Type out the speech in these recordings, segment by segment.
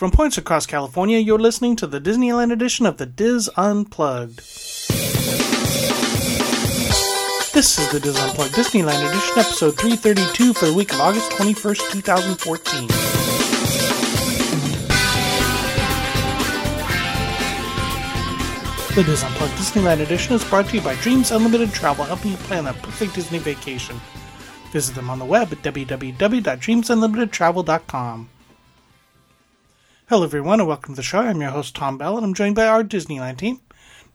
From points across California, you're listening to the Disneyland edition of the DIS Unplugged. This is the DIS Unplugged Disneyland edition, episode 332 for the week of August 21st, 2014. The DIS Unplugged Disneyland edition is brought to you by Dreams Unlimited Travel, helping you plan a perfect Disney vacation. Visit them on the web at www.dreamsunlimitedtravel.com. Hello, everyone, and welcome to the show. I'm your host, Tom Bell, and I'm joined by our Disneyland team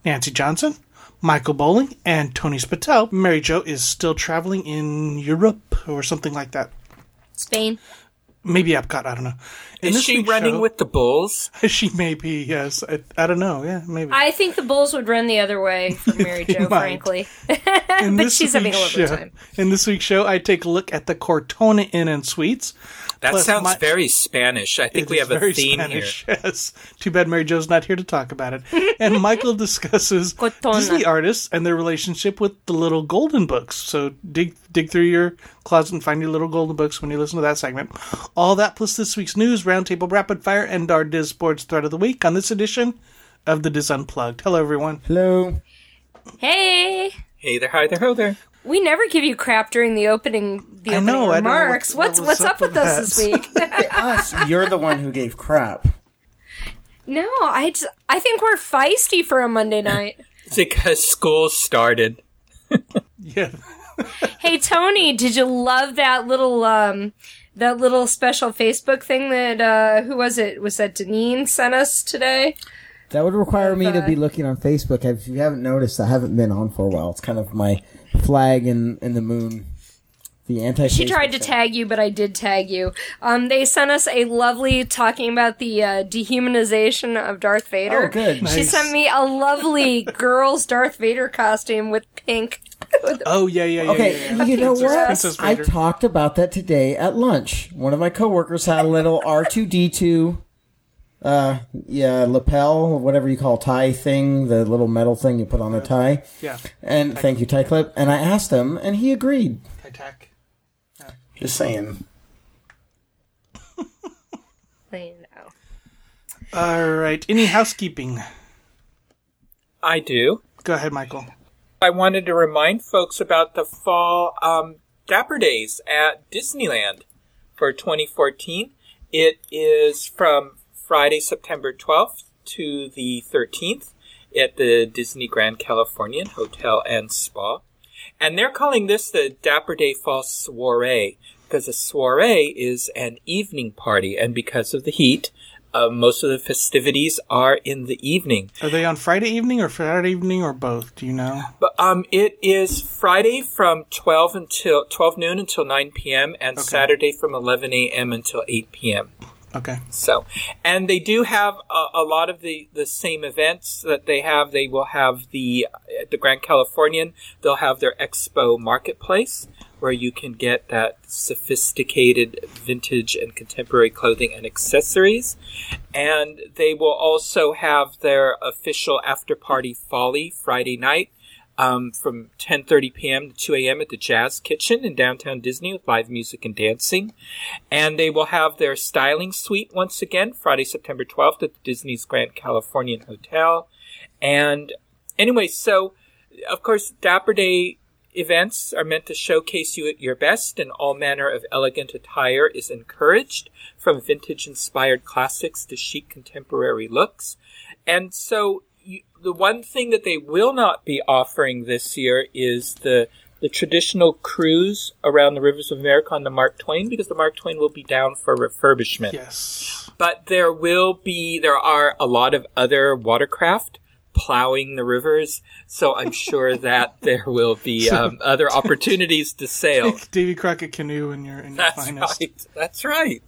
Nancy Johnson, Michael Bowling, and Tony Spatel. Mary Jo is still traveling in Europe or something like that. Spain. Maybe Epcot, I don't know. In Is she running show- with the bulls? She may be, yes. I, I don't know, yeah, maybe. I think the Bulls would run the other way for Mary Jo, might. frankly. In but this she's having a week's lovely show- time. In this week's show, I take a look at the Cortona Inn and Suites. That Plus, sounds my- very Spanish. I think we is have a theme Spanish, here. Yes. Too bad Mary Jo's not here to talk about it. And Michael discusses Cortona. Disney artists and their relationship with the little golden books. So dig dig through your closet and find your little golden books when you listen to that segment. All that plus this week's news, roundtable rapid fire, and our DIS Sports thread of the week on this edition of the DIS Unplugged. Hello, everyone. Hello. Hey! Hey there, hi there, ho there. We never give you crap during the opening the I opening know, I don't know what- remarks. what what's what's up up with with us this week? Us, you're the one who gave crap. no, I just, I think we're feisty for a Monday night. It's because school started. Yeah. hey Tony, did you love that little um that little special Facebook thing that uh who was it? Was that Deneen sent us today? That would require me to be looking on Facebook. If you haven't noticed, I haven't been on for a while. It's kind of my flag in, in the moon. The anti. She tried to tag you, but I did tag you. Um, they sent us a lovely talking about the uh, dehumanization of Darth Vader. Oh, good. She Nice. sent me a lovely girl's Darth Vader costume with pink. Oh, yeah, yeah, yeah. Okay, yeah, yeah. you know Princess- what? Princess I talked about that today at lunch. One of my coworkers had a little R two D two, uh, yeah, lapel, whatever you call tie thing, the little metal thing you put on a tie. Yeah. And thank you, tie clip. And I asked him, and he agreed. Attack. Just saying. I know. All right. Any housekeeping? I do. Go ahead, Michael. I wanted to remind folks about the fall um, Dapper Days at Disneyland for 2014. It is from Friday, September 12th to the 13th at the Disney Grand Californian Hotel and Spa. And they're calling this the Dapper Day Fall Soiree because a soiree is an evening party. And because of the heat, uh, most of the festivities are in the evening. Are they on Friday evening or Saturday evening or both? Do you know? But um, it is Friday from twelve until twelve noon until nine p.m. and Saturday from eleven a.m. until eight p.m. Okay. So, and they do have a, a lot of the, the same events that they have. They will have the the Grand Californian. They'll have their Expo Marketplace where you can get that sophisticated vintage and contemporary clothing and accessories. And they will also have their official after party folly Friday night. Um, from 10:30 p.m. to 2 a.m. at the Jazz Kitchen in downtown Disney with live music and dancing. And they will have their styling suite once again Friday, September 12th at the Disney's Grand Californian Hotel. And anyway, so of course, Dapper Day events are meant to showcase you at your best, and all manner of elegant attire is encouraged, from vintage inspired classics to chic contemporary looks. And so, you, the one thing that they will not be offering this year is the the traditional cruise around the rivers of America on the Mark Twain, because the Mark Twain will be down for refurbishment. Yes. But there will be, there are a lot of other watercraft plowing the rivers, so I'm sure that there will be um, other opportunities to sail. Davy Crockett canoe in your in your That's finest. right. That's right.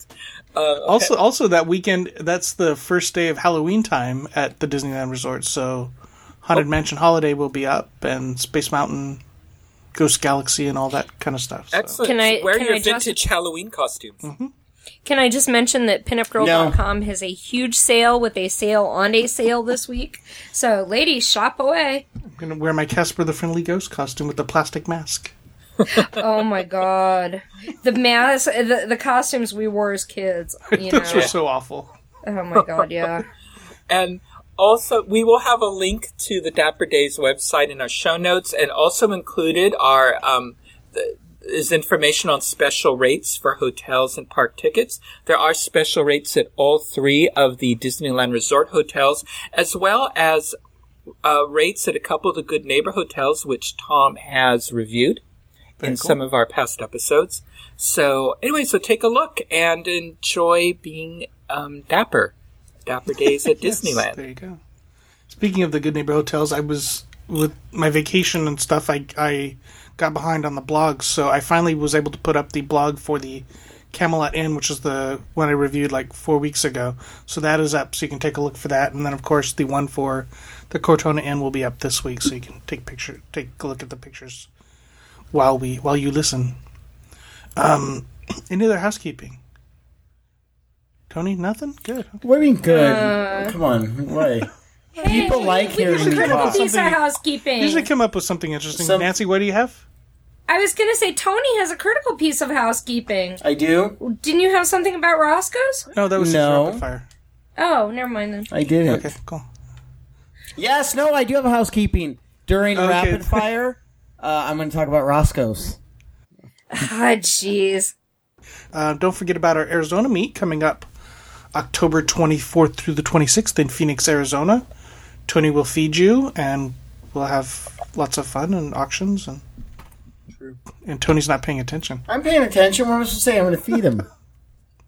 Uh, Also, also that weekend, that's the first day of Halloween time at the Disneyland Resort. So, Haunted Oh. Mansion Holiday will be up, and Space Mountain, Ghost Galaxy, and all that kind of stuff. So. excellent. Can I- Wear can your I just- vintage Halloween costumes. Can I just mention that pinupgirl.com has a huge sale with a sale on a sale this week? So, ladies, shop away. I'm gonna wear my Casper the Friendly Ghost costume with the plastic mask. Oh my god. The mask, the, the costumes we wore as kids, you know. Those were so awful. Oh my god, yeah. And also, we will have a link to the Dapper Days website in our show notes, and also included are um, the, is information on special rates for hotels and park tickets. There are special rates at all three of the Disneyland Resort hotels, as well as uh, rates at a couple of the Good Neighbor hotels, which Tom has reviewed in cool. some of our past episodes. So, anyway, so take a look and enjoy being um, dapper. Dapper Days at Yes, Disneyland. there you go. Speaking of the Good Neighbor hotels, I was with my vacation and stuff. I I got behind on the blogs, so I finally was able to put up the blog for the Camelot Inn, which is the one I reviewed like four weeks ago. So that is up, so you can take a look for that. And then, of course, the one for the Cortona Inn will be up this week, so you can take picture take a look at the pictures while we while you listen. Um, any other housekeeping? Tony, nothing. Good. Okay. What do you mean good? Come on, why? People like we hearing have a me critical talk. piece of Something- housekeeping. Usually come up with something interesting. Some- Nancy, what do you have? I was gonna say Tony has a critical piece of housekeeping. I do. Didn't you have something about Roscoe's? No, that was No. just rapid fire. Oh, never mind then. I didn't. Okay, cool. Yes, no, I do have a housekeeping. During Okay. rapid fire, uh, I'm going to talk about Roscoe's. Ah, jeez. Uh, don't forget about our Arizona meet coming up October 24th through the 26th in Phoenix, Arizona. Tony will feed you, and we'll have lots of fun and auctions. And and Tony's not paying attention. I'm paying attention. What am I supposed to say? I'm going to feed him.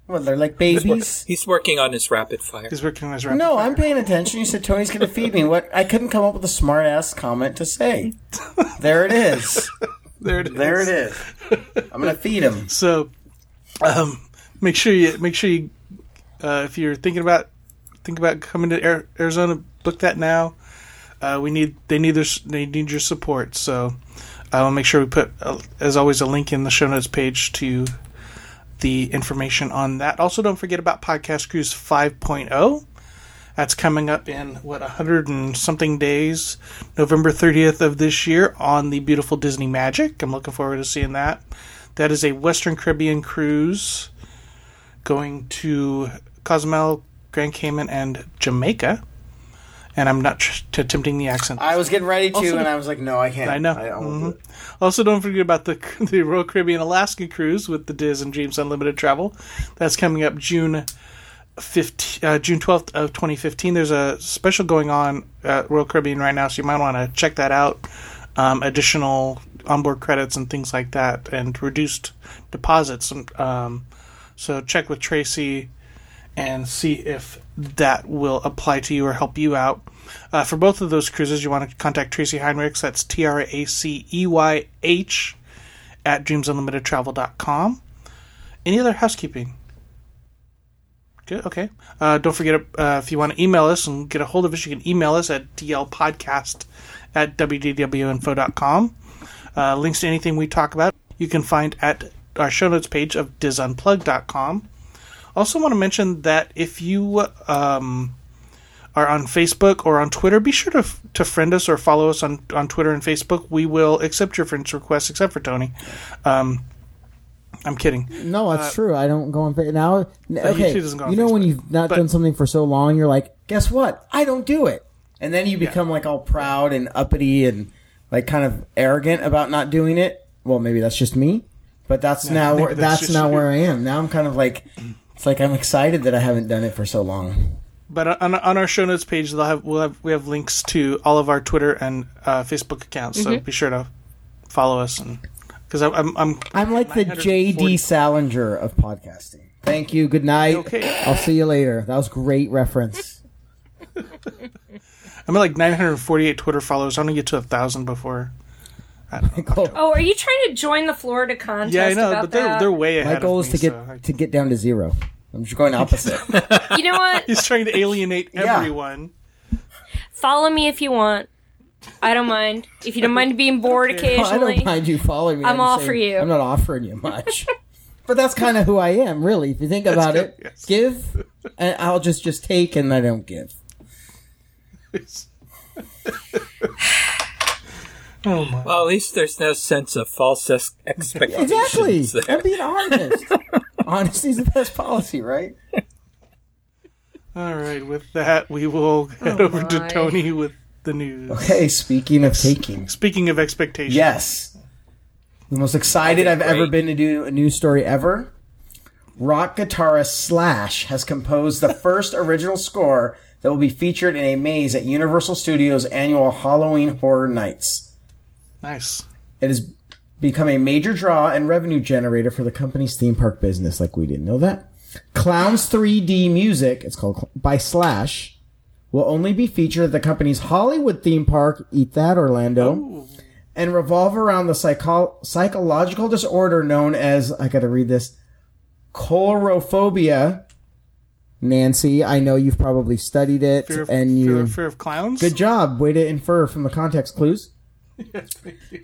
What, they're like babies? He's working on his rapid fire. He's working on his rapid No, fire. I'm paying attention. You said Tony's going to feed me. What? I couldn't come up with a smart ass comment to say. There it is. There it is. There it is. I'm going to feed him. So, um, make sure you make sure you uh, if you're thinking about think about coming to Arizona, book that now. Uh, we need they need their, they need your support. So, I'll make sure we put uh, as always a link in the show notes page to the information on that. Also, don't forget about Podcast Cruise 5.0. That's coming up in what 100 and something days, November 30th of this year on the beautiful Disney Magic. I'm looking forward to seeing that. That is a Western Caribbean cruise going to Cozumel, Grand Cayman, and Jamaica. And I'm not tr- t- attempting the accent. I was getting ready to, Also- and I was like, no, I can't. I know. I, Mhm. do. Also, don't forget about the the Royal Caribbean Alaska cruise with the DIS and Dreams Unlimited travel. That's coming up June 15, uh, June 12th of 2015. There's a special going on at Royal Caribbean right now, so you might want to check that out. Um, additional onboard credits and things like that, and reduced deposits. Um, so check with Tracey and see if that will apply to you or help you out. Uh, for both of those cruises, you want to contact Tracey Heinrichs. That's T R A C E Y H at dreamsunlimitedtravel.com. Any other housekeeping? Good. Okay. Uh, don't forget uh, if you want to email us and get a hold of us, you can email us at dlpodcast at wdwinfo.com. Uh, links to anything we talk about you can find at our show notes page of disunplugged.com. Also, want to mention that if you um, are on Facebook or on Twitter, be sure to to friend us or follow us on on Twitter and Facebook. We will accept your friends' requests, except for Tony. Um, I'm kidding. No, that's true. I don't go on Facebook now. Okay, he doesn't go on you know when you've not but- done something for so long, you're like, guess what? I don't do it, and then you become like all proud and uppity and like kind of arrogant about not doing it. Well, maybe that's just me, but that's now where, that's that's, now where I am. Now I'm kind of like, it's like I'm excited that I haven't done it for so long. But on, on our show notes page, they'll have we'll have we have links to all of our Twitter and uh, Facebook accounts. So be sure to follow us and because I'm I'm I'm like the J.D. Salinger of podcasting. Thank you. Good night. Okay. I'll see you later. That was great reference. I'm at like 948 Twitter followers. I want to get to a thousand before. Oh, are you trying to join the Florida contest? Yeah, I know, about but they're that? they're way ahead. My goal of is me, to get so I- to get down to zero. I'm just going opposite. You know what? He's trying to alienate Yeah. everyone. Follow me if you want. I don't mind. If you don't mind being bored occasionally. I occasionally. don't mind you following me. I'm just all saying for you. I'm not offering you much. but that's kind of who I am, really. If you think about good, it, yes. give, and I'll just just take, and I don't give. Oh my! Well, at least there's no sense of false expectations. Exactly. there. I'm being honest. Honesty's the best policy, right? All right, with that, we will oh head over to. Tony with the news. Okay, speaking of taking. Speaking of expectations, Yes. The most excited I've ever been to do a news story ever. Rock guitarist Slash has composed the first original score that will be featured in a maze at Universal Studios' annual Halloween Horror Nights. Nice. It has become a major draw and revenue generator for the company's theme park business, like we didn't know that. Clowns 3D Music, it's called by Slash, will only be featured at the company's Hollywood theme park, Eat That Orlando, and revolve around the psycho- psychological disorder known as, I gotta read this, coulrophobia. Nancy, I know you've probably studied it, Fear of, and fear, you. of- fear of clowns. Good job. Way to infer from the context clues.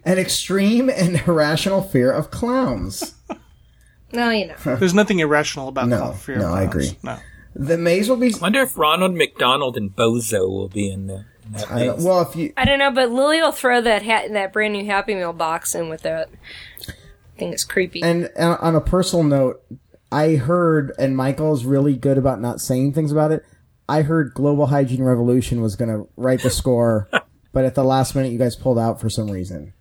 An extreme and irrational fear of clowns. No, you know. There's nothing irrational about No, clown- fear of no, I agree. No. The maze will be. I wonder if Ronald McDonald and Bozo will be in there. I don't, well, if you. I don't know, but Lily will throw that hat, in that brand new Happy Meal box in with that. I think it's creepy. And uh, on a personal note, I heard, and Michael's really good about not saying things about it. I heard Global Hygiene Revolution was going to write the score, but at the last minute, you guys pulled out for some reason.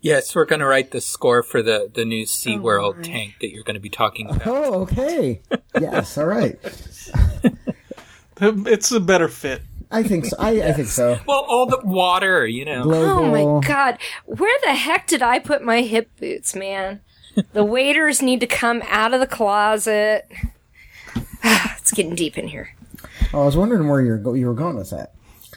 yes, we're going to write the score for the, the new SeaWorld oh tank that you're going to be talking about. Oh, okay. yes, all right. It's a better fit. I think so. I, I think so. Well, all the water, you know. Global. Oh my god, where the heck did I put my hip boots, man? The waiters need to come out of the closet. it's getting deep in here. Oh, I was wondering where you're go- you were going with that.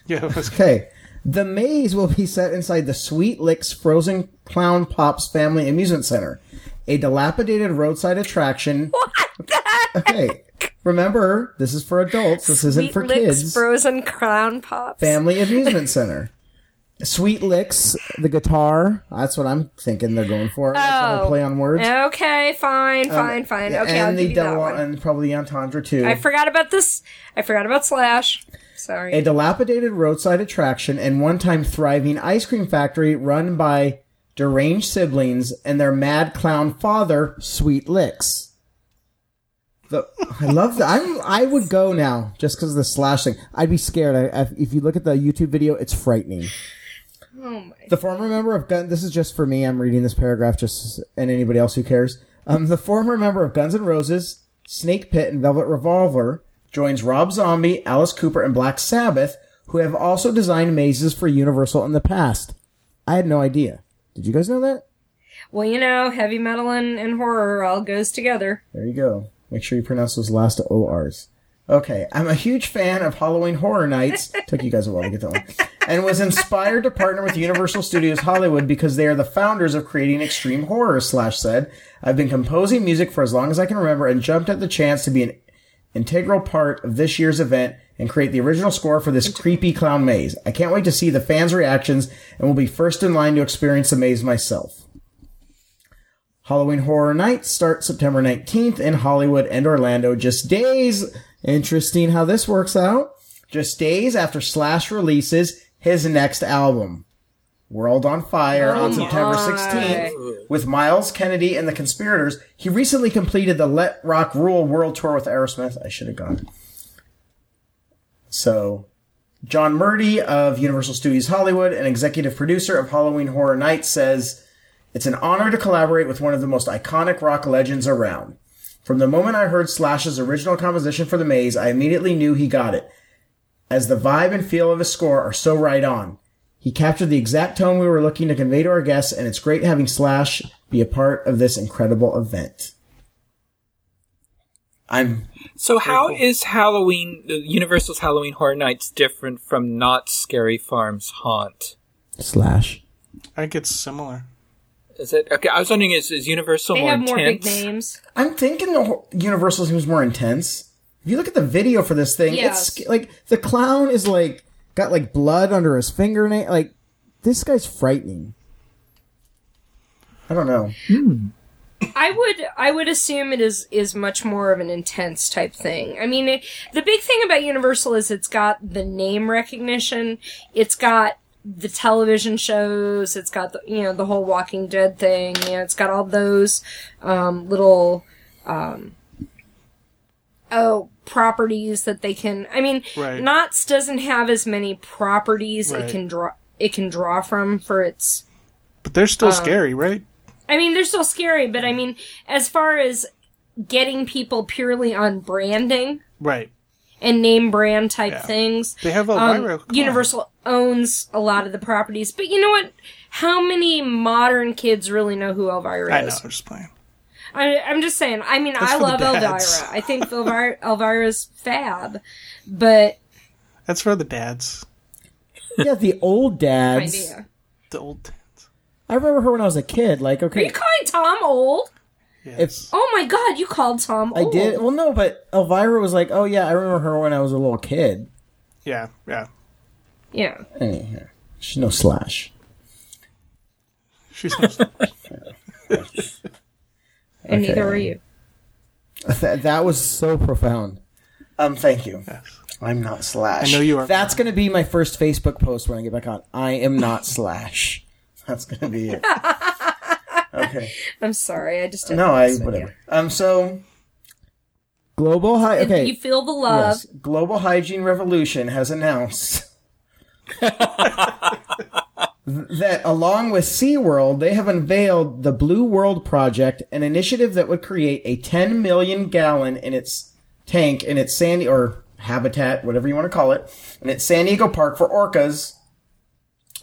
Yeah. was- Okay. The maze will be set inside the Sweet Licks Frozen Clown Pops Family Amusement Center, a dilapidated roadside attraction. What the Okay. Remember, this is for adults. This isn't for Licks kids. frozen Clown pops. Family Amusement Center. Sweet Licks, the guitar. That's what I'm thinking they're going for. That's Oh. a play on words. Okay, fine, um, fine, fine. Okay, I'll and give the you that double one. and probably the entendre too. I forgot about this. I forgot about Slash. Sorry. a dilapidated roadside attraction and one-time thriving ice cream factory run by deranged siblings and their mad clown father, Sweet Licks. The, I love that. I'm, I would go now just because of the slash thing. I'd be scared. I, I, if you look at the YouTube video, it's frightening. oh my. The former member of Gun. This is just for me. I'm reading this paragraph, just and anybody else who cares. Um, the former member of Guns N' Roses, Snake Pit, and Velvet Revolver joins Rob Zombie, Alice Cooper, and Black Sabbath, who have also designed mazes for Universal in the past. I had no idea. Did you guys know that? Well, you know, heavy metal and, and horror all goes together. There you go. Make sure you pronounce those last ORs. Okay, I'm a huge fan of Halloween Horror Nights. Took you guys a while to get that one. And was inspired to partner with Universal Studios Hollywood because they are the founders of creating extreme horror, Slash said. I've been composing music for as long as I can remember and jumped at the chance to be an integral part of this year's event and create the original score for this creepy clown maze. I can't wait to see the fans' reactions and will be first in line to experience the maze myself. Halloween Horror Nights start September 19th in Hollywood and Orlando. Just days. Interesting how this works out. Just days after Slash releases his next album, World on Fire, on oh September 16th with Myles Kennedy and the Conspirators. He recently completed the Let Rock Rule World Tour with Aerosmith. I should have gone. So, John Murdy of Universal Studios Hollywood, an executive producer of Halloween Horror Nights, says, It's an honor to collaborate with one of the most iconic rock legends around. From the moment I heard Slash's original composition for The Maze, I immediately knew he got it, as the vibe and feel of his score are so right on. He captured the exact tone we were looking to convey to our guests, and it's great having Slash be a part of this incredible event. I'm So how is Halloween, the Universal's Halloween Horror Nights different from Knott's Scary Farm's Haunt? Slash. I think it's similar. Is it okay? I was wondering, is, is Universal They more have more big names. I'm thinking the Universal seems more intense. If you look at the video for this thing, Yes. it's like the clown is like got like blood under his fingernail. Like this guy's frightening. I don't know. I would I would assume it is is much more of an intense type thing. I mean, it, the big thing about Universal is it's got the name recognition. It's got the television shows. It's got the you know the whole Walking Dead thing. You know, it's got all those um, little um, oh properties that they can. I mean, Right. Knott's doesn't have as many properties Right. it can draw it can draw from for its. But they're Um, still scary, right? I mean, they're still scary, but I mean, as far as getting people purely on branding Right. and name brand type Yeah. things, They have um, Elvira. On. Universal owns a lot of the properties. But you know what? How many modern kids really know who Elvira I know. is? I'm just playing. I, I'm just saying. I mean, That's I love Elvira. I think Elvira, Elvira's fab, but That's for the dads. Yeah, the old dads. idea. The old dads. I remember her when I was a kid. Like, okay, Are okay, you calling Tom old? Yes. Oh my god, you called Tom I did. Well, no, but Elvira was like, oh yeah, I remember her when I was a little kid. Yeah. Yeah. Yeah. Anyhow, she's no slash. She's not. And neither Okay. were you. That, that was so profound. Um, thank you. Yes. I'm not slash. I know you are. That's going to be my first Facebook post when I get back on. I am not slash. That's going to be it. Okay. I'm sorry, I just didn't No, I mess with whatever. Um, so global hi. you. Okay. You feel the love. Yes. Global Hygiene Revolution has announced that along with SeaWorld, they have unveiled the Blue World Project, an initiative that would create a 10 million gallon in its tank in its sandy or habitat, whatever you want to call it, in its San Diego park for orcas,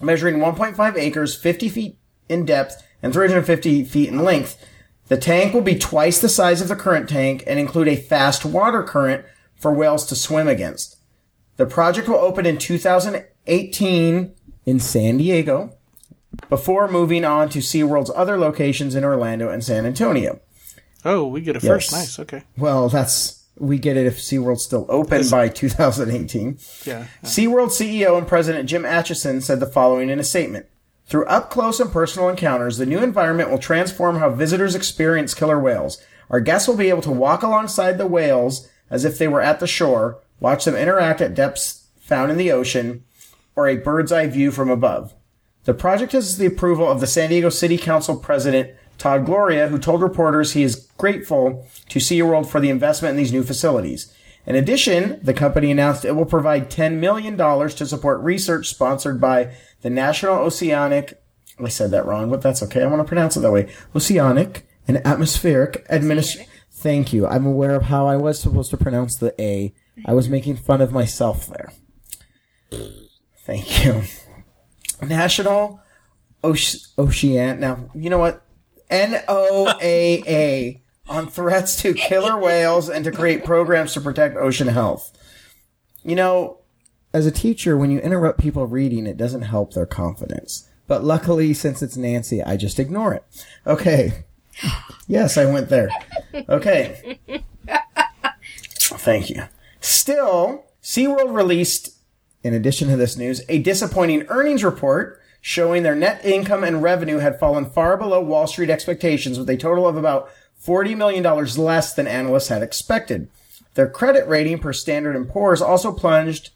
measuring 1.5 acres, 50 feet in depth, and 350 feet in length. The tank will be twice the size of the current tank and include a fast water current for whales to swim against. The project will open in 2018 in San Diego before moving on to SeaWorld's other locations in Orlando and San Antonio. Oh, we get it first. Nice. Okay. Well, that's we get it if SeaWorld's still open by 2018. Yeah. SeaWorld CEO and President Jim Atchison said the following in a statement. Through up close and personal encounters, the new environment will transform how visitors experience killer whales. Our guests will be able to walk alongside the whales as if they were at the shore, watch them interact at depths found in the ocean, or a bird's eye view from above. The project has the approval of the San Diego City Council President Todd Gloria, who told reporters he is grateful to SeaWorld for the investment in these new facilities. In addition, the company announced it will provide $10 million to support research sponsored by the National Oceanic, I said that wrong, but that's okay. I want to pronounce it that way. Oceanic and Atmospheric Administration. Thank you. I'm aware of how I was supposed to pronounce the A. I was making fun of myself there. Thank you. National Oce- Ocean. Now, you know what? NOAA on threats to killer whales and to create programs to protect ocean health. You know, as a teacher, when you interrupt people reading, it doesn't help their confidence. But luckily, since it's Nancy, I just ignore it. Okay. Yes, I went there. Okay. Thank you. Still, SeaWorld released, in addition to this news, a disappointing earnings report showing their net income and revenue had fallen far below Wall Street expectations with a total of about $40 million less than analysts had expected. Their credit rating per Standard & Poor's also plunged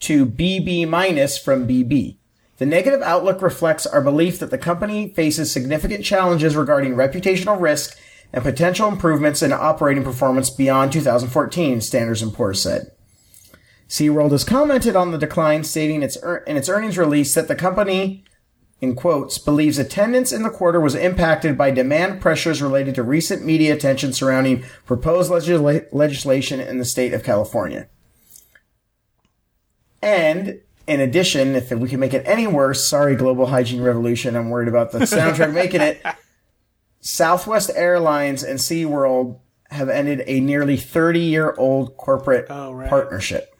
to BB minus from BB. The negative outlook reflects our belief that the company faces significant challenges regarding reputational risk and potential improvements in operating performance beyond 2014, Standards & Poor's said. SeaWorld has commented on the decline, stating its ear- in its earnings release that the company, in quotes, believes attendance in the quarter was impacted by demand pressures related to recent media attention surrounding proposed legisla- legislation in the state of California. And in addition, if we can make it any worse, sorry, Global Hygiene Revolution, I'm worried about the soundtrack making it. Southwest Airlines and SeaWorld have ended a nearly 30 year old corporate Oh, right. partnership.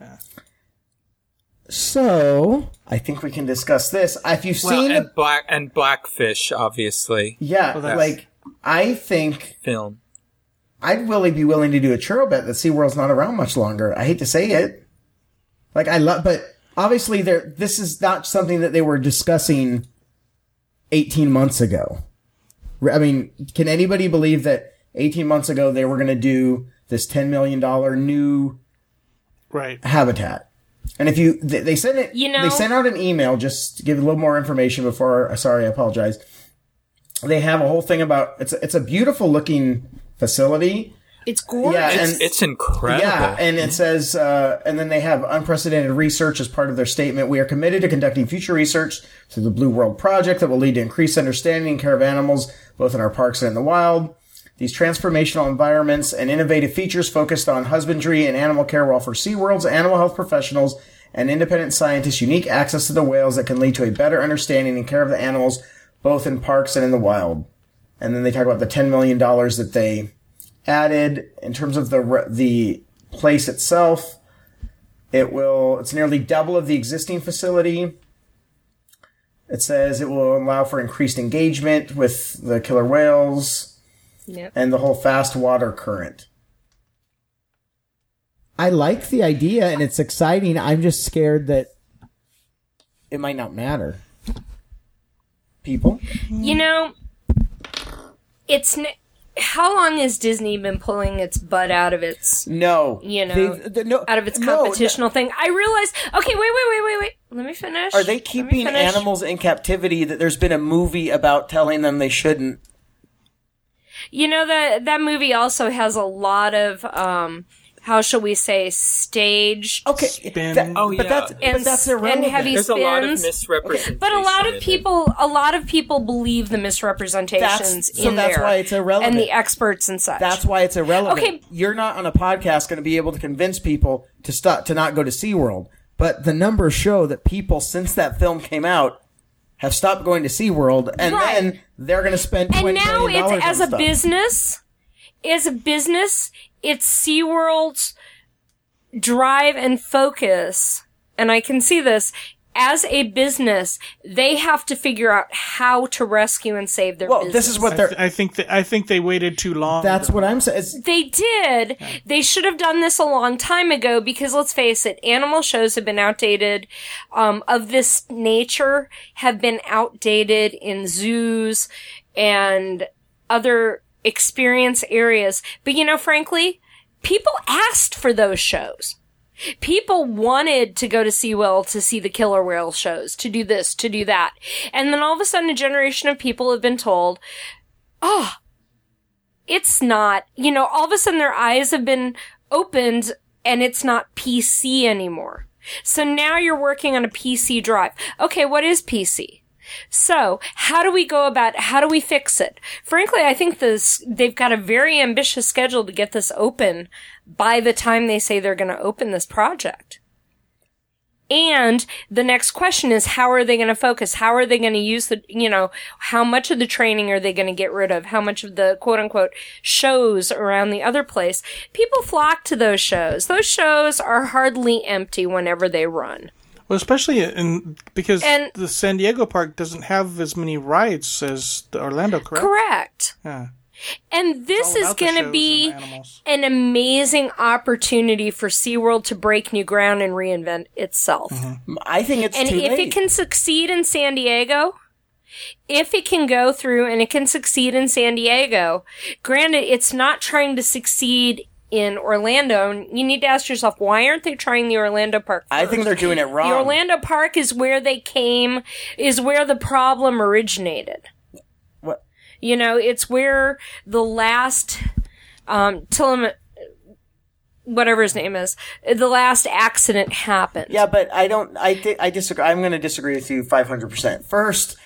So, I think we can discuss this. If you've Well, seen, and black and Blackfish, obviously, yeah, that's- like, I think film. I'd really be willing to do a churro bet that SeaWorld's not around much longer. I hate to say it. Like I love, but obviously there, this is not something that they were discussing 18 months ago. I mean, can anybody believe that 18 months ago they were going to do this $10 million new Right. habitat? And if you, they, they sent it, You know- they sent out an email just to give a little more information before, sorry, I apologize. They have a whole thing about, it's, it's a beautiful looking facility. It's gorgeous. Yeah, It's, and- it's incredible. Yeah, and it says, uh, and then they have unprecedented research as part of their statement. We are committed to conducting future research through the Blue World Project that will lead to increased understanding and care of animals, both in our parks and in the wild. These transformational environments and innovative features focused on husbandry and animal care will offer SeaWorld's animal health professionals and independent scientists unique access to the whales that can lead to a better understanding and care of the animals, both in parks and in the wild. And then they talk about the $10 million that they added in terms of the the place itself. It will it's nearly double of the existing facility. It says it will allow for increased engagement with the killer whales Yep. and the whole fast water current. I like the idea and it's exciting. I'm just scared that It might not matter. People, You know, it's n- how long has Disney been pulling its butt out of its no, you know They- they- no, out of its no, competitional thing? I realize. Okay, wait, wait, wait, wait, wait. Let me finish. Are they keeping animals in captivity? That there's been a movie about telling them they shouldn't. You know that that movie also has a lot of um how shall we say staged Okay, Spin. that- Oh, but that's and, but that's s- and irrelevant. heavy There's a lot of spins. misrepresentation. But a lot in of it. people, a lot of people believe the misrepresentations That's- so in that's there, why it's irrelevant. and the experts and such. That's why it's irrelevant. Okay. You're not on a podcast going to be able to convince people to stop to not go to SeaWorld. But the numbers show that people since that film came out have stopped going to SeaWorld and Right. then they're going to spend and now it's as a stuff. business as a business it's SeaWorld's drive and focus and I can see this as a business they have to figure out how to rescue and save their Well, business. this is what I, they're th- I think that I think they waited too long. that's what I'm saying. They did. They should have done this a long time ago because let's face it, animal shows have been outdated, um, of this nature have been outdated in zoos and other experience areas. But you know, frankly, people asked for those shows. People wanted to go to SeaWorld to see the killer whale shows, to do this, to do that. And then all of a sudden a generation of people have been told, oh, it's not, you know, all of a sudden their eyes have been opened and it's not PC anymore. So now you're working on a PC drive. Okay, what is PC? So, how do we go about, how do we fix it? Frankly, I think this, they've got a very ambitious schedule to get this open by the time they say they're going to open this project. And the next question is, how are they going to focus? How are they going to use the, you know, how much of the training are they going to get rid of? How much of the quote unquote shows around the other place? People flock to those shows. Those shows are hardly empty whenever they run. well, especially in because And- the San Diego park doesn't have as many rides as the Orlando, correct? Correct. Yeah. And this is going to be an amazing opportunity for SeaWorld to break new ground and reinvent itself. Mm-hmm. I think it's And if late. it can succeed in San Diego, if it can go through and it can succeed in San Diego, granted, it's not trying to succeed in Orlando. And you need to ask yourself, why aren't they trying the Orlando park? I think they're doing it wrong. The Orlando park is where they came, is where the problem originated. You know, it's where the last, um, Tillam, whatever his name is, the last accident happened. Yeah, but I don't. I di- I disagree. I'm going to disagree with you 500. percent First,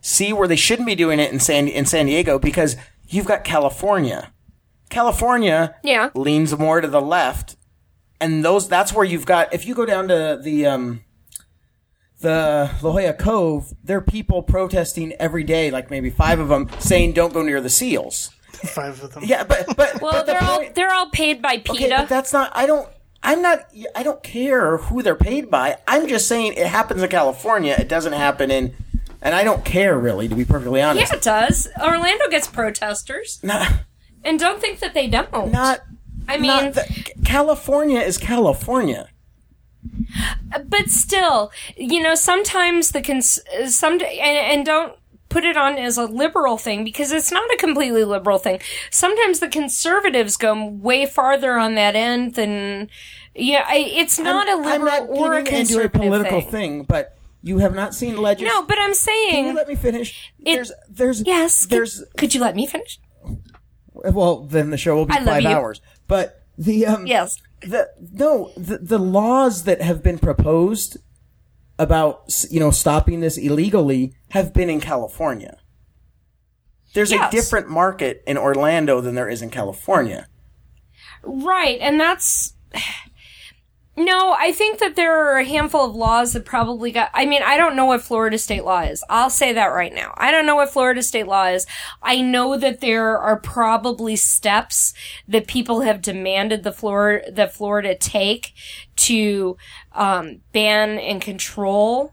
see where they shouldn't be doing it in San in San Diego because you've got California. California Yeah. leans more to the left, and those that's where you've got. If you go down to the um the La Jolla Cove, there are people protesting every day, like maybe five of them, saying don't go near the seals. Five of them. Yeah, but but Well, but they're all point- they're all paid by PETA. Okay, but that's not. I don't. I'm not. I don't care who they're paid by. I'm just saying it happens in California. It doesn't happen in, and I don't care really, to be perfectly honest. yeah, it does. Orlando gets protesters, Not, and don't think that they don't. not. I mean, not the, California is California. But still, you know, sometimes the cons- some and, and don't put it on as a liberal thing because it's not a completely liberal thing. Sometimes the conservatives go way farther on that end than yeah. I, it's not a I'm liberal not or a getting into a conservative political thing. thing, but you have not seen legends. No, but I'm saying. Can you let me finish? there's, there's, yes. could- there's. could you let me finish? Well, then the show will be five you. hours. But the um, Yes. The no the, the laws that have been proposed about you know stopping this illegally have been in California. There's Yes. a different market in Orlando than there is in California. Right, and that's no. I think that there are a handful of laws that probably got. I mean, I don't know what Florida state law is. I'll say that right now. I don't know what Florida state law is. I know that there are probably steps that people have demanded the Florida that Florida take to um, ban and control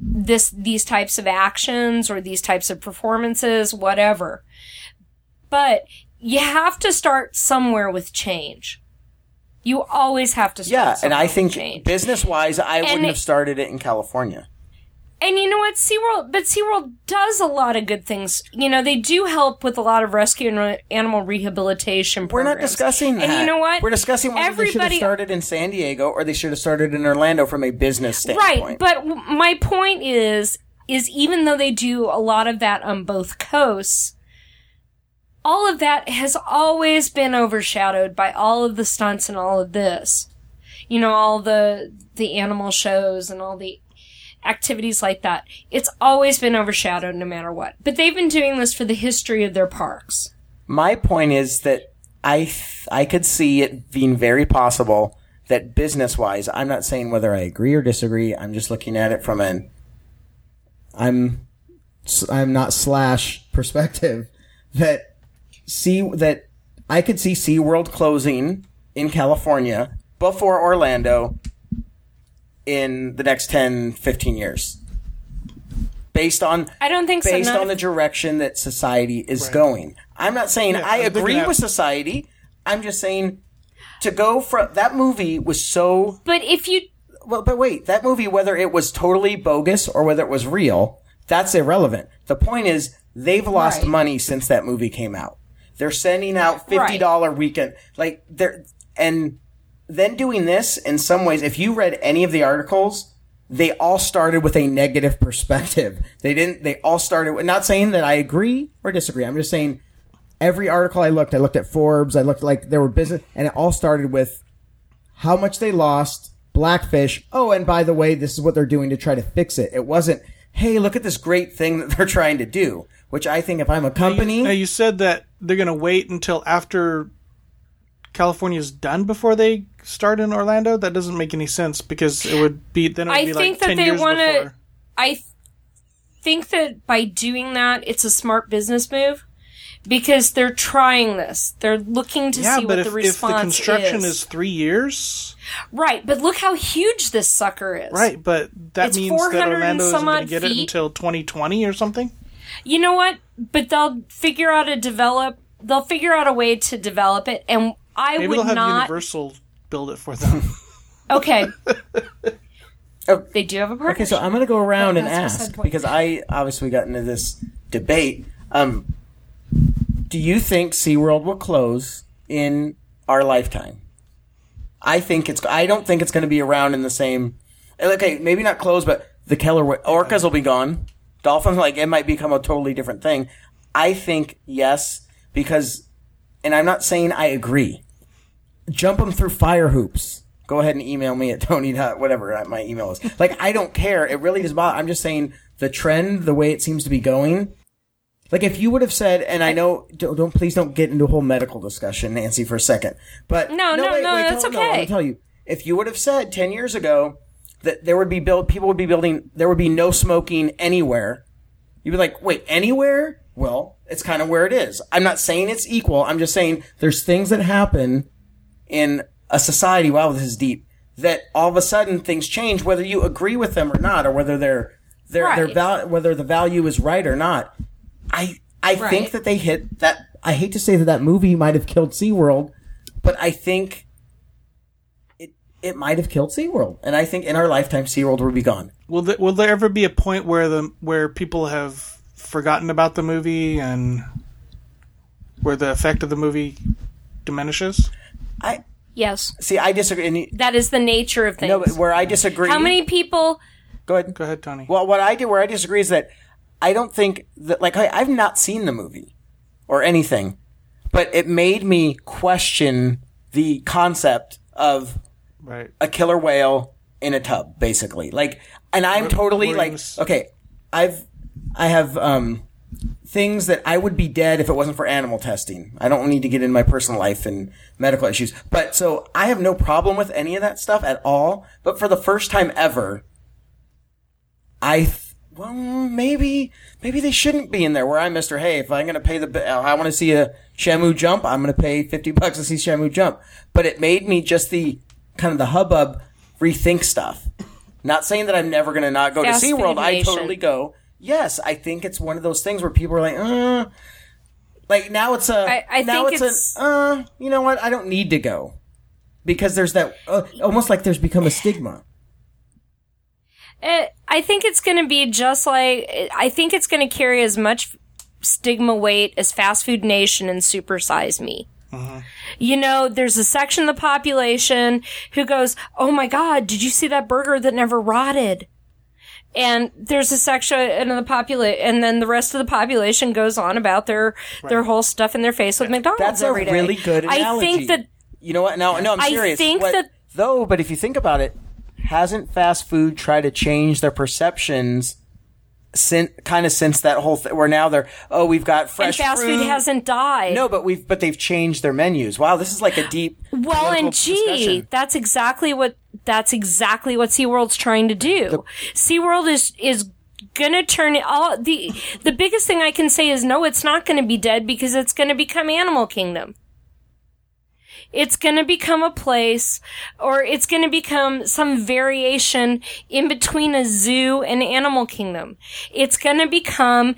this these types of actions or these types of performances, whatever. But you have to start somewhere with change. You always have to start. Yeah, and I think business wise, I wouldn't it- have started it in California. And you know what? SeaWorld, but SeaWorld does a lot of good things. You know, they do help with a lot of rescue and re- animal rehabilitation We're not discussing that. And you know what? We're discussing whether they should have Everybody- started in San Diego or they should have started in Orlando from a business standpoint. Right, but w- my point is, is even though they do a lot of that on both coasts, all of that has always been overshadowed by all of the stunts and all of this. You know, all the, the animal shows and all the activities like that. It's always been overshadowed no matter what. But they've been doing this for the history of their parks. My point is that I th- I could see it being very possible that business wise, I'm not saying whether I agree or disagree. I'm just looking at it from an I'm I'm not slash perspective that see that I could see SeaWorld closing in California before Orlando in the next 10 15 years. Based on I don't think so. based not on the direction that society is going. I'm not saying I I'm agree with society. I'm just saying to go from that movie was so but if you well, but wait, that movie, whether it was totally bogus or whether it was real, that's irrelevant. The point is, they've lost Right. money since that movie came out. They're sending out fifty dollar weekend, like they're and then doing this in some ways. If you read any of the articles, they all started with a negative perspective. They didn't. They all started. with Not saying that I agree or disagree. I'm just saying every article I looked, I looked at Forbes. I looked like there were business, and it all started with how much they lost, Blackfish. Oh, and by the way, this is what they're doing to try to fix it. It wasn't, hey, look at this great thing that they're trying to do. Which I think if I'm a company, Now you said that they're going to wait until after California's done before they start in Orlando. That doesn't make any sense because it would be then it would I be think like that ten they years wanna- I th- think that by doing that, it's a smart business move because they're trying this. They're looking to Yeah, see but what if, the if response the construction is. is three years, Right, but look how huge this sucker is. right? But that It's means that Orlando isn't going to odd get it until 2020 or something. You know what? But they'll figure out a develop. They'll figure out a way to develop it, and I Maybe would they'll have not. Universal build it for them. Okay. Oh. They do have a purpose. okay, so I'm going to go around and ask because I obviously got into this debate. Um, do you think SeaWorld will close in our lifetime? I think it's. I don't think it's going to be around in the same. Okay, maybe not close, but the Keller orcas will be gone. Dolphins, like it might become a totally different thing. I think yes, because, and I'm not saying I agree. Jump them through fire hoops. Go ahead and email me at Tony. Whatever my email is. Like I don't care. It really does bother. I'm just saying the trend, the way it seems to be going. Like if you would have said, and I know, don't, don't please don't get into a whole medical discussion, Nancy, for a second. But No, no, no, that's tell- okay. let me tell you, if you would have said ten years ago that there would be build, people would be building, there would be no smoking anywhere. You'd be like, wait, anywhere? Well, it's kind of where it is. I'm not saying it's equal. I'm just saying there's things that happen in a society. Wow, this is deep. That all of a sudden things change, whether you agree with them or not, or whether they're they're, they're val- whether the value is right or not. I I think that they hit that. I hate to say that that movie might have killed SeaWorld, but I think it it might have killed SeaWorld, and I think in our lifetime SeaWorld will be gone. will there, will there ever be a point where the where people have forgotten about the movie and where the effect of the movie diminishes? I yes, see. I disagree. And you- that is the nature of things. no, but where I disagree. How many people? Go ahead. Go ahead, Tony. Well, what I do where I disagree is that I don't think that like I, I've not seen the movie or anything, but it made me question the concept of Right. a killer whale in a tub, basically. Like, and I'm totally like, okay, I've, I have, um, things that I would be dead if it wasn't for animal testing. I don't need to get into my personal life and medical issues. But so I have no problem with any of that stuff at all. But for the first time ever, I, th- well, maybe, maybe they shouldn't be in there where I'm Mr. Hey, if I'm going to pay the, I want to see a Shamu jump, I'm going to pay 50 bucks to see Shamu jump. But it made me just the, kind of the hubbub rethink stuff. Not saying that I'm never going to not go to SeaWorld. I totally go. Yes, I think it's one of those things where people are like, uh, like now it's a, I- I now it's, it's- a, uh, you know what? I don't need to go because there's that, uh, almost like there's become a stigma. It, I think it's going to be just like I think it's going to carry as much stigma weight as Fast Food Nation and Super Size Me. You know, there's a section of the population who goes, "Oh my God, did you see that burger that never rotted?" And there's a section in the population, and then the rest of the population goes on about their their whole stuff in their face with McDonald's That's every day. really good analogy. I think that you know what? No, no, I'm serious. I think What- that- though, but if you think about it, hasn't fast food tried to change their perceptions? Since kind of since that whole thing, where now they're oh we've got fresh and fast fruit. food hasn't died. No, but we've but they've changed their menus. Wow, this is like a deep. Well, and gee, discussion. that's exactly what that's exactly what SeaWorld's trying to do. SeaWorld is is gonna turn it all the the biggest thing I can say is no, it's not gonna be dead because it's gonna become Animal Kingdom. It's gonna become a place, or it's gonna become some variation in between a zoo and Animal Kingdom. It's gonna become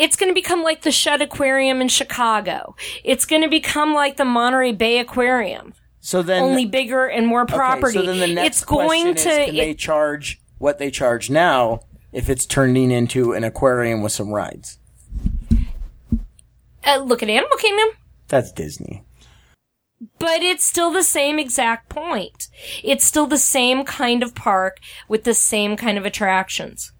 it's going to become like the Shedd Aquarium in Chicago. It's going to become like the Monterey Bay Aquarium, so then only bigger and more property. okay, so then the next it's going question is, to. can they charge what they charge now if it's turning into an aquarium with some rides? uh, look at Animal Kingdom, That's Disney. But it's still the same exact point. It's still the same kind of park with the same kind of attractions.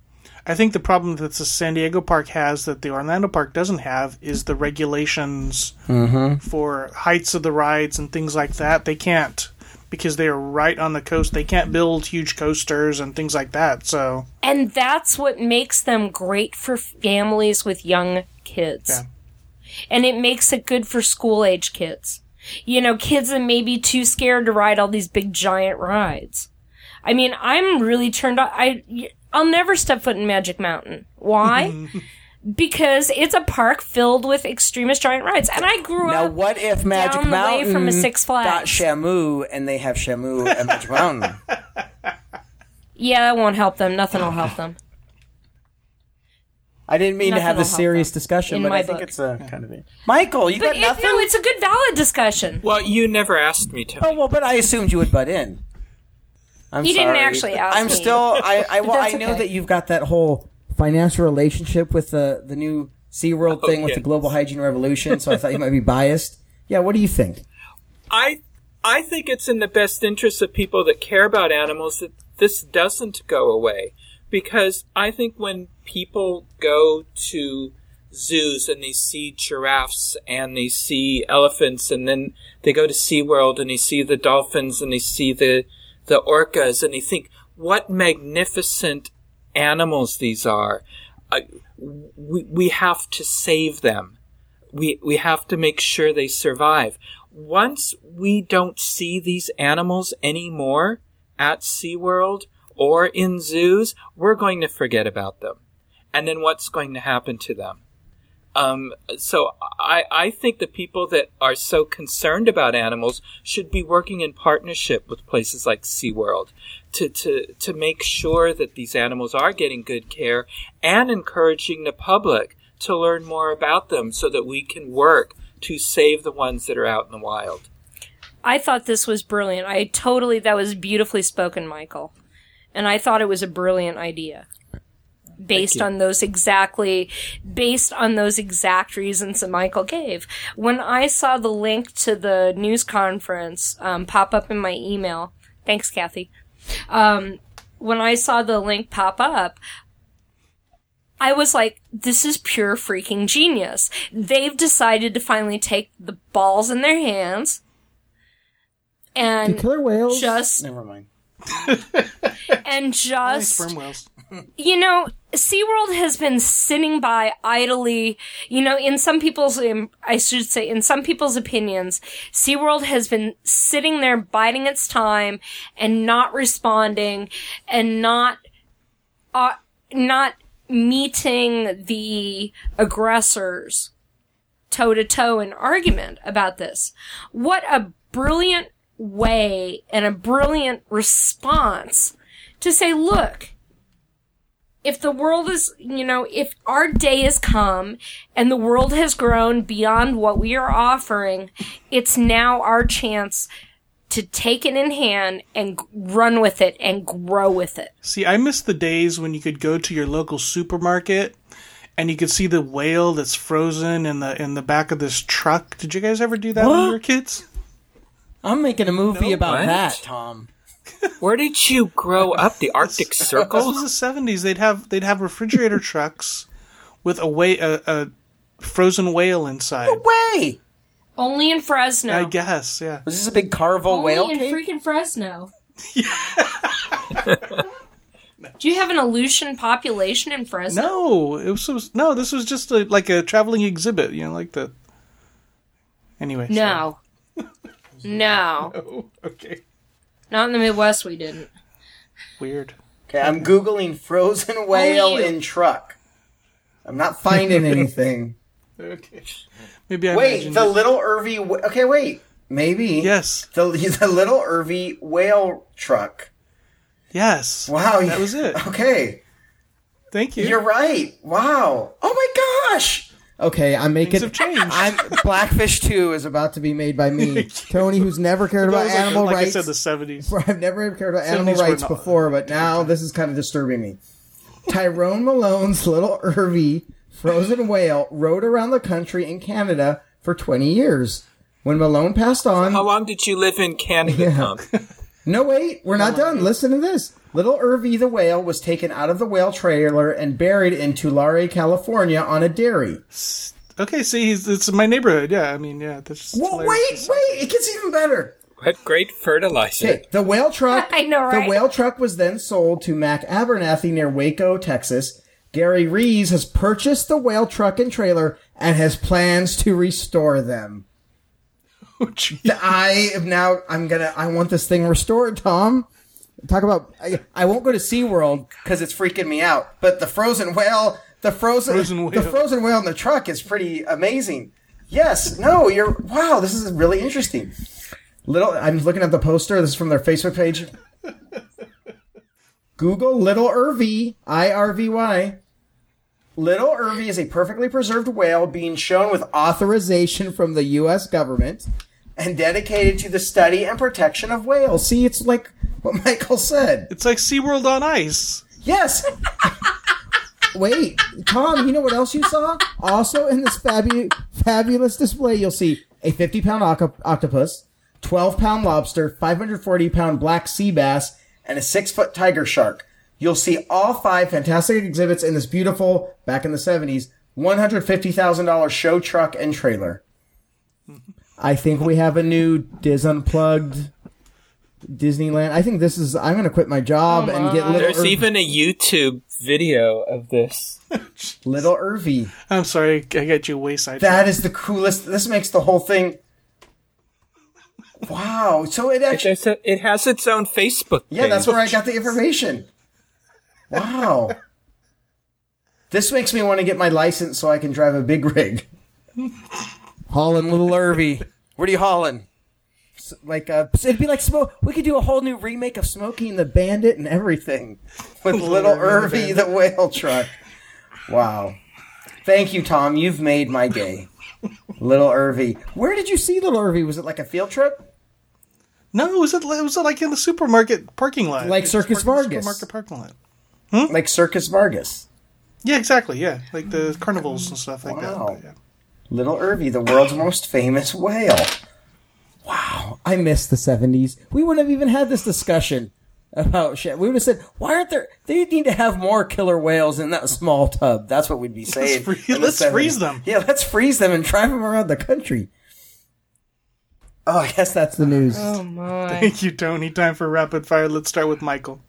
I think the problem that the San Diego park has that the Orlando park doesn't have is the regulations mm-hmm. for heights of the rides and things like that. They can't because they are right on the coast. They can't build huge coasters and things like that. So And that's what makes them great for families with young kids. Yeah. And it makes it good for school age kids. You know, kids are maybe too scared to ride all these big giant rides. I mean, I'm really turned on. I, I'll never step foot in Magic Mountain. Why? because it's a park filled with extremist giant rides. And I grew Now, up. Now, what if Magic down the way Mountain from a Six got Shamu and they have Shamu at Magic Mountain? Yeah, that won't help them. Nothing will help them. I didn't mean to Nothing have will this help serious them. discussion, In but my I think book. it's a kind of a Michael. You But got it, nothing. no, it's a good valid discussion. Well, you never asked me to. oh well, but I assumed you would butt in. I'm He didn't sorry. actually ask I'm me. still. I. I, well, I That's know okay. that you've got that whole financial relationship with the the new SeaWorld Oh, thing with yes. the global hygiene revolution. So I thought you might be biased. Yeah. What do you think? I I think it's in the best interest of people that care about animals that this doesn't go away because I think when people go to zoos and they see giraffes and they see elephants and then they go to SeaWorld and they see the dolphins and they see the the orcas and they think what magnificent animals these are. I, we we have to save them we we have to make sure they survive. Once we don't see these animals anymore at SeaWorld or in zoos, we're going to forget about them. And then what's going to happen to them? Um, so I, I think the people that are so concerned about animals should be working in partnership with places like SeaWorld to, to, to make sure that these animals are getting good care and encouraging the public to learn more about them so that we can work to save the ones that are out in the wild. I thought this was brilliant. I totally, that was beautifully spoken, Michael. And I thought it was a brilliant idea. Based on those exactly, based on those exact reasons that Michael gave. When I saw the link to the news conference um, pop up in my email, thanks, Kathy. Um, when I saw the link pop up, I was like, this is pure freaking genius. They've decided to finally take the balls in their hands Do and killer whales? just Never mind. and just sperm whales. you know, SeaWorld has been sitting by idly, you know, in some people's, um, I should say, in some people's opinions, SeaWorld has been sitting there biding its time and not responding and not, uh, not meeting the aggressors toe to toe in argument about this. What a brilliant way and a brilliant response to say, look, if the world is, you know, if our day has come and the world has grown beyond what we are offering, it's now our chance to take it in hand and run with it and grow with it. See, I miss the days when you could go to your local supermarket and you could see the whale that's frozen in the in the back of this truck. Did you guys ever do that when you were kids? I'm making a movie about what? that, Tom. Where did you grow up? The Arctic Circle. This Circle? was the seventies. They'd have they'd have refrigerator trucks with a way a, a frozen whale inside. No way! Only in Fresno. I guess, yeah. Was this a big Carvel Only whale in cake? freaking Fresno. Do you have an Aleutian population in Fresno? No, it was, it was no. This was just a, like a traveling exhibit. You know, like the. Anyway. No. No. sorry. Okay. Not in the Midwest, we didn't. Weird. Okay, I'm googling frozen whale you. in truck. I'm not finding anything. Okay. Maybe I wait, the it. little Irvy. wh- Okay, wait. Maybe. Yes. The, the little Irvy whale truck. Yes. Wow. That was it. Okay. Thank you. You're right. Wow. Oh my gosh. Okay, I'm Things making. have changed. I'm Blackfish Two is about to be made by me, Tony, who's never cared That about was like, animal like rights. I said, the seventies. I've never cared about animal rights not- before, but now this is kind of disturbing me. Tyrone Malone's little Irvy frozen whale rode around the country in Canada for 20 years. When Malone passed on, How long did you live in Canada, Tom? No wait, we're not done. Listen to this. Little Irvy the whale was taken out of the whale trailer and buried in Tulare, California on a dairy. Okay, see, he's, it's my neighborhood. Yeah, I mean, yeah. That's Whoa, wait, wait. It gets even better. What great fertilizer. Okay, the whale truck. I know, right? The whale truck was then sold to Mac Abernathy near Waco, Texas. Gary Rees has purchased the whale truck and trailer and has plans to restore them. Oh. I am now. I'm gonna. I want this thing restored, Tom. Talk about. I, I won't go to SeaWorld because it's freaking me out. But the frozen whale, the frozen, Frozen the frozen whale in the truck is pretty amazing. Yes. No. You're. Wow. This is really interesting. Little. I'm looking at the poster. This is from their Facebook page. Google Little Irvy. I R V Y. Little Irvy is a perfectly preserved whale being shown with authorization from the U.S. government and dedicated to the study and protection of whales. See, it's like what Michael said. It's like SeaWorld on ice. Yes. Wait, Tom, you know what else you saw? Also in this fabu- fabulous display, you'll see a 50 pound oc- octopus, 12 pound lobster, 540 pound black sea bass, and a 6 foot tiger shark. You'll see all five fantastic exhibits in this beautiful, back in the 70s, $150,000 show truck and trailer. I think we have a new DIS Unplugged Disneyland. I think this is. I'm going to quit my job Oh and get my. little, There's Ir- even a YouTube video of this. Little Irvy. I'm sorry, I got you way sidetracked. That is the coolest. This makes the whole thing. Wow. So it It, actually. has a- it has its own Facebook Yeah, that's where I got the information. Wow. This makes me want to get my license so I can drive a big rig. Hauling little Irvy. What are you hauling? S- Like uh, it'd be like smoke. We could do a whole new remake of Smokey and the Bandit and everything with little Irvy the whale truck. Wow. Thank you, Tom. You've made my day. Little Irvy. Where did you see little Irvy? Was it like a field trip? no, was it was it like in the supermarket parking lot? Like It's Circus park- Vargas. Supermarket parking lot. Like Circus Vargas. Yeah, exactly. Yeah, like the carnivals and stuff like Wow. that. but yeah. Little Irvy, the world's most famous whale. Wow, I miss the 70s. We wouldn't have even had this discussion. about shit. We would have said, "Why aren't there? They need to have more killer whales in that small tub." That's what we'd be saying. free- in the let's 70s. freeze them. Yeah, let's freeze them and drive them around the country. Oh, I guess that's the news. Oh my. Thank you, Tony. Time for rapid fire. Let's start with Michael.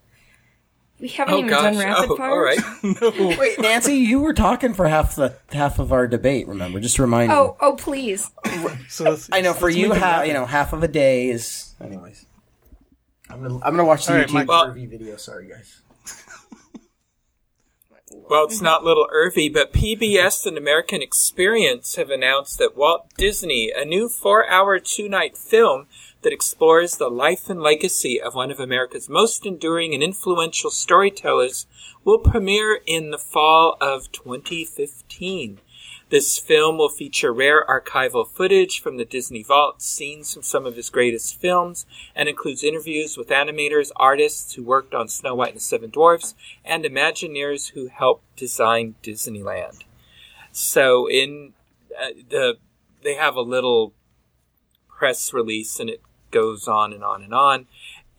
We haven't Oh even gosh! done rapid Oh, fire. all right. Wait, Nancy, you were talking for half the half of our debate. Remember, just to remind Oh, you. oh, please. So let's, I know for let's you, make it ha- you know, half of a day is. Anyways, I'm gonna I'm gonna watch the All right, YouTube Mike. Well- review video. Sorry, guys. Well, it's not Little Irvy, but PBS and American Experience have announced that Walt Disney, a new four-hour, two-night film that explores the life and legacy of one of America's most enduring and influential storytellers, will premiere in the fall of 2015. This film will feature rare archival footage from the Disney Vault, scenes from some of his greatest films, and includes interviews with animators, artists who worked on Snow White and the Seven Dwarfs, and Imagineers who helped design Disneyland. So in uh, the they have a little press release, and it goes on and on and on,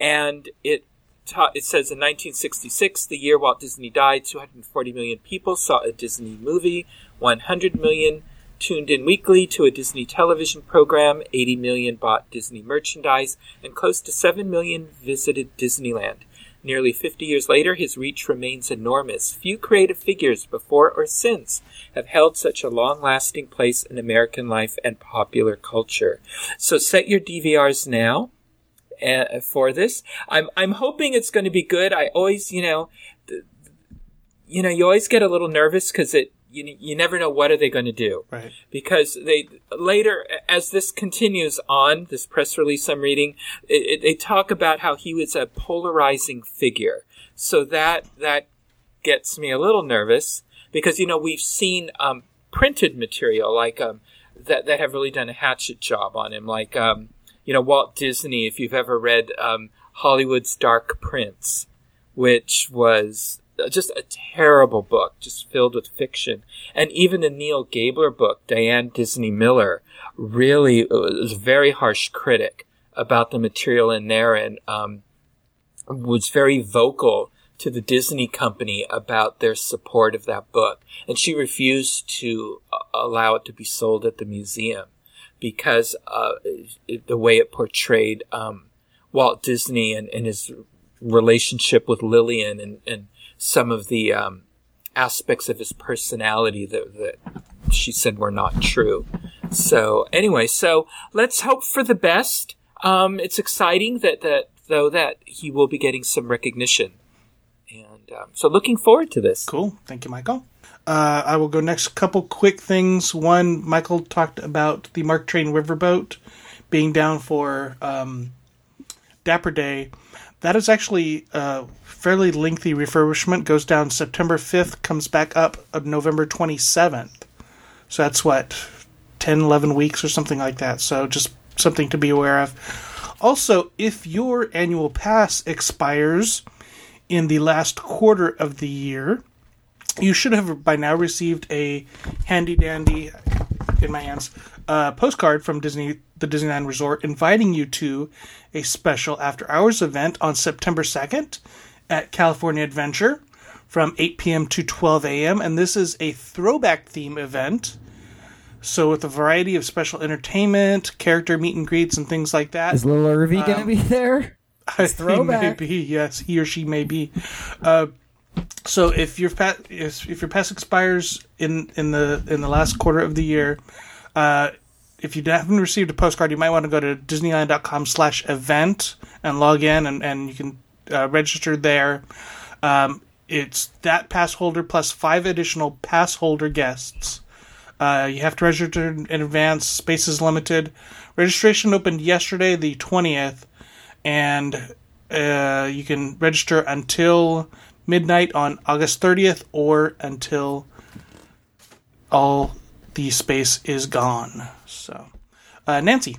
and it ta- it says in 1966, the year Walt Disney died, 240 million people saw a Disney movie, 100 million tuned in weekly to a Disney television program, 80 million bought Disney merchandise, and close to 7 million visited Disneyland. Nearly 50 years later, his reach remains enormous. Few creative figures before or since have held such a long lasting place in American life and popular culture. So set your DVRs now uh, for this. I'm I'm hoping it's going to be good. I always, you know, th- you know, you always get a little nervous because it you you never know what are they going to do Right. because they later as this continues on this press release I'm reading it, it, they talk about how he was a polarizing figure so that that gets me a little nervous because you know we've seen um, printed material like um, that that have really done a hatchet job on him like um, you know Walt Disney if you've ever read um, Hollywood's Dark Prince which was just a terrible book, just filled with fiction. And even a Neil Gabler book, Diane Disney Miller, really was a very harsh critic about the material in there and um, was very vocal to the Disney company about their support of that book. And she refused to uh, allow it to be sold at the museum because uh, the way it portrayed um, Walt Disney and, and his relationship with Lillian and, and some of the um, aspects of his personality that, that she said were not true. So anyway, so let's hope for the best. Um, it's exciting that, that though that he will be getting some recognition, um, so looking forward to this. Cool. Thank you, Michael. Uh, I will go next. Couple quick things. One, Michael talked about the Mark Twain Riverboat being down for um, Dapper Day. That is actually a fairly lengthy refurbishment. Goes down September 5th, comes back up November 27th. So that's what, 10, 11 weeks or something like that. So just something to be aware of. Also, if your annual pass expires in the last quarter of the year, you should have by now received a handy dandy in my hands uh, postcard from Disney, the Disneyland Resort, inviting you to a special after hours event on September 2nd at California Adventure from 8 p.m. to 12 a.m. And this is a throwback theme event. So, with a variety of special entertainment, character meet and greets, and things like that. Is little Irvy Um, gonna be there? He may throwback. be, yes, he or she may be. Uh, so if your pa- if, if your pass expires in in the in the last quarter of the year, uh, if you haven't received a postcard, you might want to go to Disneyland.com/event and log in, and and you can uh, register there. Um, it's that pass holder plus five additional pass holder guests. Uh, you have to register in advance. Space is limited. Registration opened yesterday, the twentieth, and uh, you can register until midnight on August thirtieth, or until all the space is gone. So, uh, Nancy,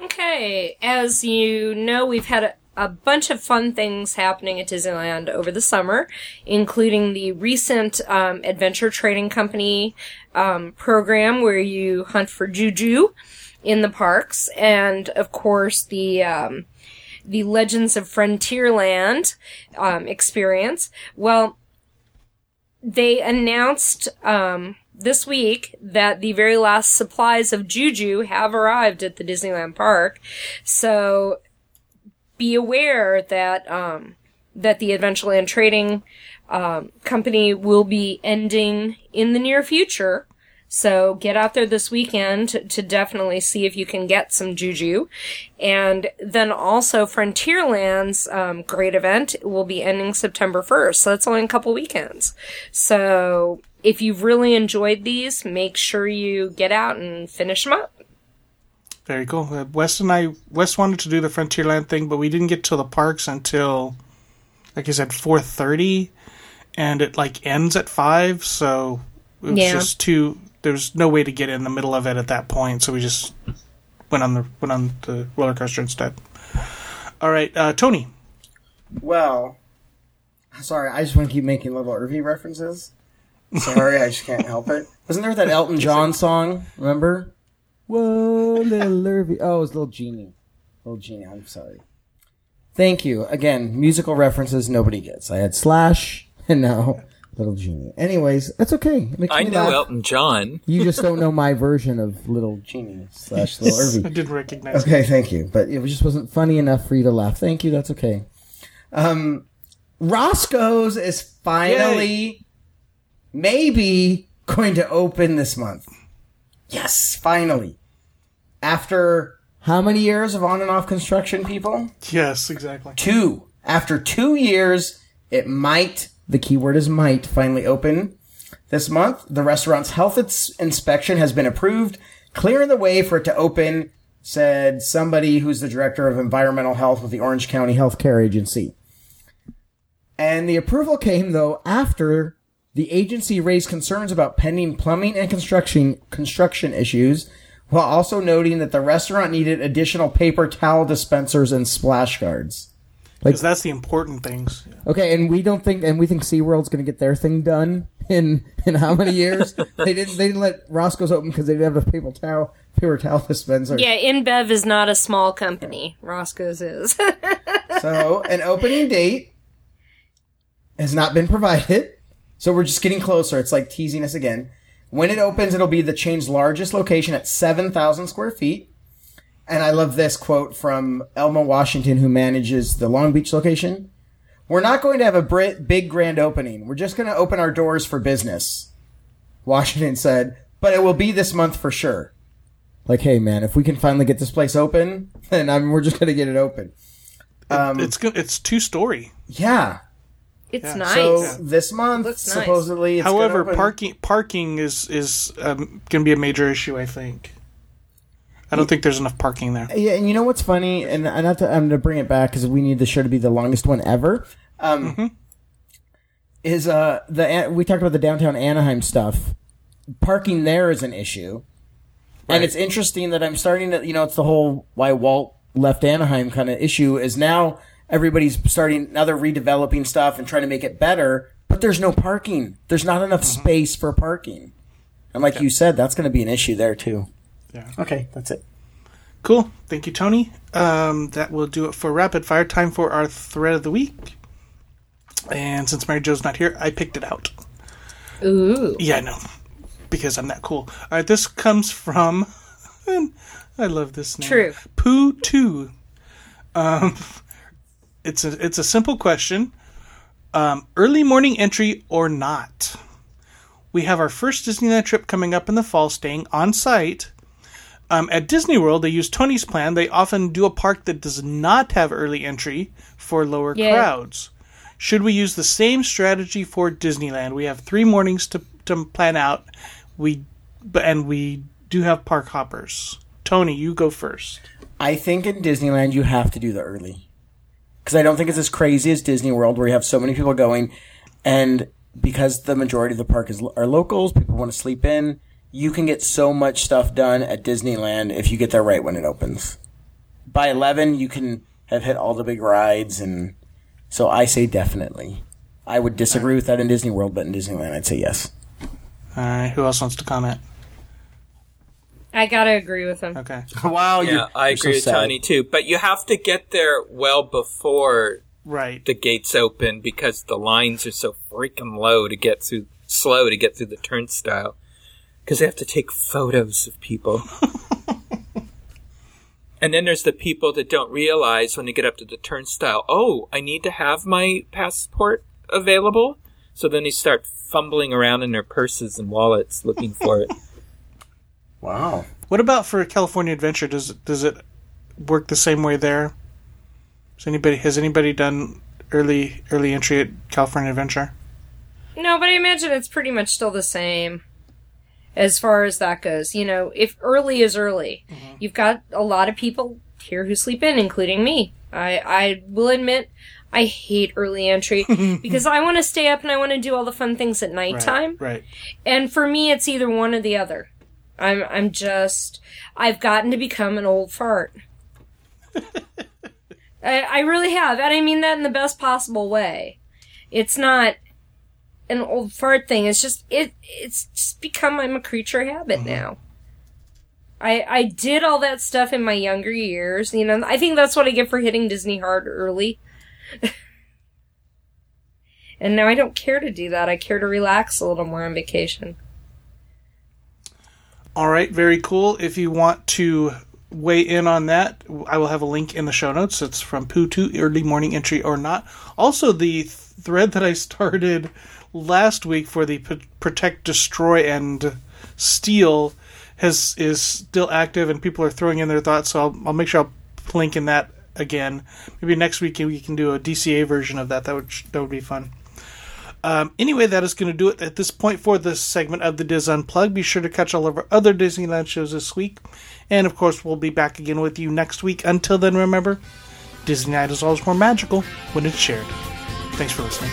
Okay, as you know, we've had a, a bunch of fun things happening at Disneyland over the summer, including the recent um, Adventure Trading Company um, program where you hunt for juju in the parks, and of course the um, the Legends of Frontierland um, experience. Well, they announced um, this week that the very last supplies of Juju have arrived at the Disneyland park. So be aware that um, that the Adventureland Trading um, company will be ending in the near future. So get out there this weekend to, to definitely see if you can get some juju. And then also Frontierland's um, great event will be ending September 1st. So that's only a couple weekends. So if you've really enjoyed these, make sure you get out and finish them up. Very cool. Uh, Wes and I, Wes wanted to do the Frontierland thing, but we didn't get to the parks until, like I said, four thirty, and it like ends at five. So it was Yeah. just too. There's no way to get in the middle of it at that point, so we just went on the went on the roller coaster instead. All right, uh, Tony. Well, sorry, I just want to keep making little Irvy references. Sorry, I just can't help it. Wasn't there that Elton John song? Remember? Whoa, little Irvy. Oh, it was little Jeannie. Little Jeannie, I'm sorry. Thank you. Again, musical references nobody gets. I had Slash, and now Little Jeannie. Anyways, that's okay. I know laugh. Elton John. You just don't know my version of little. Jeannie slash Little I didn't recognize. it. Okay, thank you. But It just wasn't funny enough for you to laugh. Thank you. That's okay. Um, Roscoe's is finally, maybe going to open this month. Yes, finally. After how many years of on and off construction, people? Yes, exactly. Two. After two years, it might, the keyword is might, finally open this month. The restaurant's health ins- inspection has been approved, clearing the way for it to open, said somebody who's the director of environmental health with the Orange County Health Care Agency. And the approval came though after the agency raised concerns about pending plumbing and construction construction issues, while also noting that the restaurant needed additional paper towel dispensers and splash guards. Because that's the important things. Okay, and we don't think, and we think SeaWorld's going to get their thing done in in how many years? they didn't. They didn't let Roscoe's open because they didn't have a paper towel paper towel dispenser. Yeah, InBev is not a small company. Roscoe's is. So an opening date has not been provided. So we're just getting closer. It's like teasing us again. When it opens, it'll be the chain's largest location at 7,000 square feet. And I love this quote from Elma Washington, who manages the Long Beach location. We're not going to have a big grand opening. We're just going to open our doors for business. Washington said, but it will be this month for sure. Like, hey man, if we can finally get this place open, then I mean, we're just going to get it open. Um, it's go- it's two story. yeah. It's Yeah. nice. So this month, Looks nice. supposedly, it's However, open- parking parking is is um, going to be a major issue. I think. I don't think there's enough parking there. Yeah, and you know what's funny, and I not to, I'm going to bring it back because we need the show to be the longest one ever. Um, Is uh the we talked about the downtown Anaheim stuff. Parking there is an issue, and it's interesting that I'm starting to you know it's the whole why Walt left Anaheim kind of issue is now everybody's starting now they're redeveloping stuff and trying to make it better, but there's no parking. There's not enough space for parking, and like you said, that's going to be an issue there too. Yeah. Okay, that's it. Cool. Thank you, Tony. Um, that will do it for rapid fire. Time for our thread of the week. And since Mary Jo's not here, I picked it out. Ooh. Yeah, I know. Because I'm that cool. All right, this comes from. and I love this name. True. Pooh Two. Um, it's a it's a simple question. Um, early morning entry or not? We have our first Disneyland trip coming up in the fall, staying on site. Um, at Disney World, they use Tony's plan. They often do a park that does not have early entry for lower Yay. crowds. Should we use the same strategy for Disneyland? We have three mornings to, to plan out. We but and we do have park hoppers. Tony, you go first. I think in Disneyland you have to do the early. Because I don't think it's as crazy as Disney World where you have so many people going. And because the majority of the park is are locals, people want to sleep in, you can get so much stuff done at Disneyland if you get there right when it opens. By 11, you can have hit all the big rides. And so I say definitely. I would disagree with that in Disney World, but in Disneyland, I'd say yes. All right, who else wants to comment? I gotta agree with him. Okay. wow, Yeah, you're, I you're so agree with sad. Tony too. But you have to get there well before Right. the gates open because the lines are so freaking low to get through, slow to get through the turnstile. Because they have to take photos of people. and then there's the people that don't realize when they get up to the turnstile, oh, I need to have my passport available. So then they start fumbling around in their purses and wallets looking for it. Wow. What about for California Adventure? Does it does it work the same way there? Has anybody has anybody done early early entry at California Adventure? No, but I imagine it's pretty much still the same as far as that goes. You know, if early is early, mm-hmm. you've got a lot of people here who sleep in, including me. I, I will admit, I hate early entry because I want to stay up and I want to do all the fun things at nighttime. Right. And for me, it's either one or the other. I'm, I'm just, I've gotten to become an old fart. I, I really have, and I mean that in the best possible way. It's not an old fart thing. It's just it. It's just become I'm a creature habit mm-hmm. now. I I did all that stuff in my younger years. You know, I think that's what I get for hitting Disney hard early. and now I don't care to do that. I care to relax a little more on vacation. All right, very cool. If you want to weigh in on that, I will have a link in the show notes. It's from Pooh to early morning entry or not. Also, the th- thread that I started last week for the P- protect, destroy, and steal has is still active, and people are throwing in their thoughts. So I'll, I'll make sure I'll link in that again. Maybe next week we can do a DCA version of that. That would that would be fun. Um, anyway, that is going to do it at this point for this segment of the DIS Unplugged. Be sure to catch all of our other Disneyland shows this week. And of course, we'll be back again with you next week. Until then, remember, Disney Night is always more magical when it's shared. Thanks for listening.